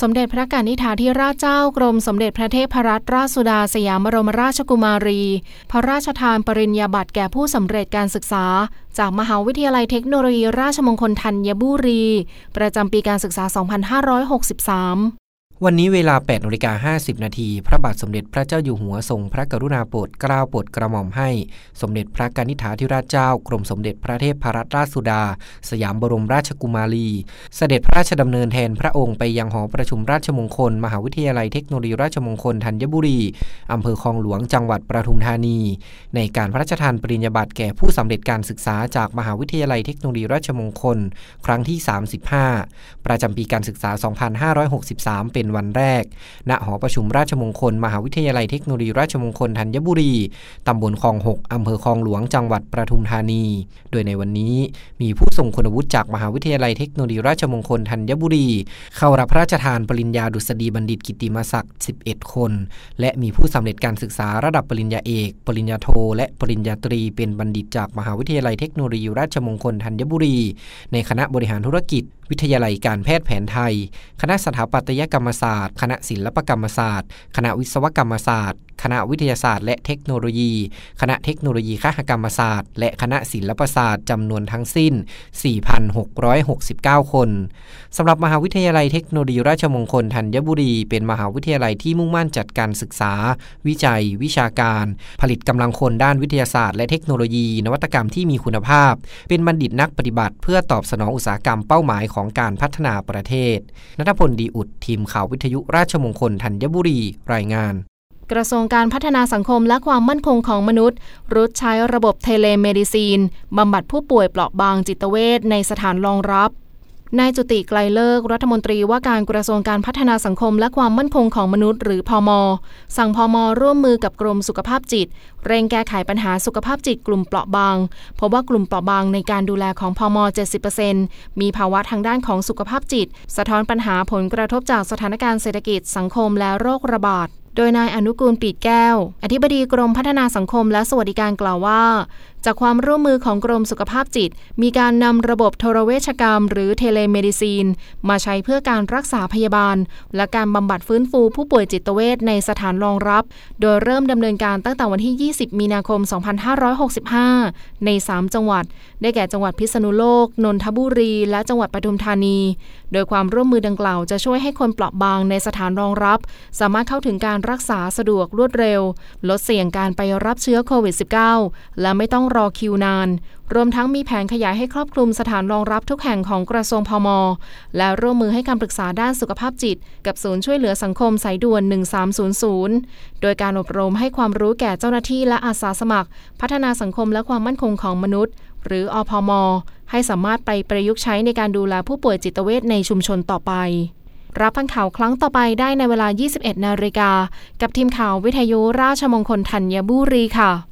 สมเด็จพระกนิษฐาธิราชเจ้ากรมสมเด็จพระเทพรัตนราชสุดาสยามบรมราชกุมารี พระราชทานปริญญาบัตรแก่ผู้สำเร็จการศึกษา จากมหาวิทยาลัยเทคโนโลยีราชมงคลธัญบุรี ประจำปีการศึกษา 2563 วันนี้เวลา8นาฬิกา50 นาที พระบาทสมเด็จพระเจ้าอยู่หัวทรงพระกรุณาโปรดเกล้าโปรดกระหม่อมให้ สมเด็จพระกนิษฐาธิราชเจ้า กรมสมเด็จพระเทพรัตนราชสุดา สยามบรมราชกุมารี เสด็จพระราชดำเนินแทนพระองค์ไปยังหอประชุมราชมงคล มหาวิทยาลัยเทคโนโลยีราชมงคลธัญบุรี อำเภอคลองหลวงจังหวัดปทุมธานี ในการพระราชทานปริญญาบัตรแก่ผู้สำเร็จการศึกษาจากมหาวิทยาลัยเทคโนโลยีราชมงคล ครั้งที่ 35 ประจำปีการศึกษา 2563 เป็นวันแรก ณ หอประชุมราชมงคล มหาวิทยาลัยเทคโนโลยีราชมงคลธัญบุรี ตำบลคลอง 6 อำเภอคลองหลวง จังหวัดปทุมธานี โดยในวันนี้มีผู้ทรงคุณวุฒิจากมหาวิทยาลัยเทคโนโลยีราชมงคลธัญบุรี เข้ารับพระราชทานปริญญาดุษฎีบัณฑิตกิติมศักดิ์ 11 คน และมีผู้สำเร็จการศึกษาระดับปริญญาเอก ปริญญาโท และปริญญาตรี เป็นบัณฑิตจากมหาวิทยาลัยเทคโนโลยีราชมงคลธัญบุรี ในคณะบริหารธุรกิจ วิทยาลัยการแพทย์แผนไทย คณะสถาปัตยกรรมศาสตร์ คณะศิลปกรรมศาสตร์ คณะวิศวกรรมศาสตร์ คณะวิทยาศาสตร์ และเทคโนโลยี คณะเทคโนโลยีคหกรรมศาสตร์ และคณะศิลปศาสตร์จำนวนทั้งสิ้น 4,669 คนสำหรับมหาวิทยาลัยเทคโนโลยีราชมงคลธัญบุรี เป็นมหาวิทยาลัยที่มุ่งมั่นจัดการศึกษา วิจัย วิชาการ ผลิตกำลังคนด้านวิทยาศาสตร์ และเทคโนโลยี นวัตกรรมที่มีคุณภาพ เป็นบัณฑิตนักปฏิบัติ เพื่อตอบสนองอุตสาหกรรมเป้าหมายของการพัฒนาประเทศนัทพลดีอุดทีมข่าววิทยุราชมงคลธัญบุรีรายงานกระทรวงการพัฒนาสังคมและความมั่นคงของมนุษย์ รุดใช้ระบบ telemedicine บำบัดผู้ป่วยเปราะบางจิตเวชในสถานรองรับ นายจุติไกลเลิกรัฐมนตรีว่าการกระทรวงการพัฒนาสังคมและความมั่นคงของมนุษย์หรือพอมสั่งพอมร่วมมือกับกรมสุขภาพจิต เร่งแก้ไขปัญหาสุขภาพจิตกลุ่มเปราะบางพบว่ากลุ่มเปราะบางในการดูแลของพอม70%มีภาวะทางด้านของสุขภาพจิต สะท้อนปัญหาผลกระทบจากสถานการณ์เศรษฐกิจสังคมและโรคระบาดโดยนายอนุกูลปีดแก้ว อธิบดีกรมพัฒนาสังคมและสวัสดิการกล่าวว่า จากความร่วมมือของกรมสุขภาพจิต มีการนำระบบโทรเวชกรรม หรือ telemedicine มาใช้เพื่อการรักษาพยาบาล และการบำบัดฟื้นฟูผู้ป่วยจิตเวชในสถานรองรับ โดยเริ่มดำเนินการตั้งแต่วันที่ 20 มีนาคม 2565 ใน 3 จังหวัด ได้แก่จังหวัดพิษณุโลก นนทบุรี และจังหวัดปทุมธานี โดยความร่วมมือดังกล่าวจะช่วยให้คนเปราะบางในสถานรองรับ สามารถเข้าถึงการรักษาสะดวกรวดเร็ว ลดเสี่ยงการไปรับเชื้อโควิด -19 และไม่ต้องรอคิวนาน รวมทั้งมีแผนขยายให้ครอบคลุมสถานรองรับทุกแห่งของกระทรวงพม และร่วมมือให้คำปรึกษาด้านสุขภาพจิต กับศูนย์ช่วยเหลือสังคมสายด่วน 1300 โดยการอบรมให้ความรู้แก่เจ้าหน้าที่และอาสาสมัคร พัฒนาสังคมและความมั่นคงของมนุษย์ หรืออพม ให้สามารถไปประยุกต์ใช้ในการดูแลผู้ป่วยจิตเวชในชุมชนต่อไปรับฟังข่าวครั้งต่อไปได้ในเวลา 21 นาฬิกา กับทีมข่าววิทยุราชมงคลธัญบุรีค่ะ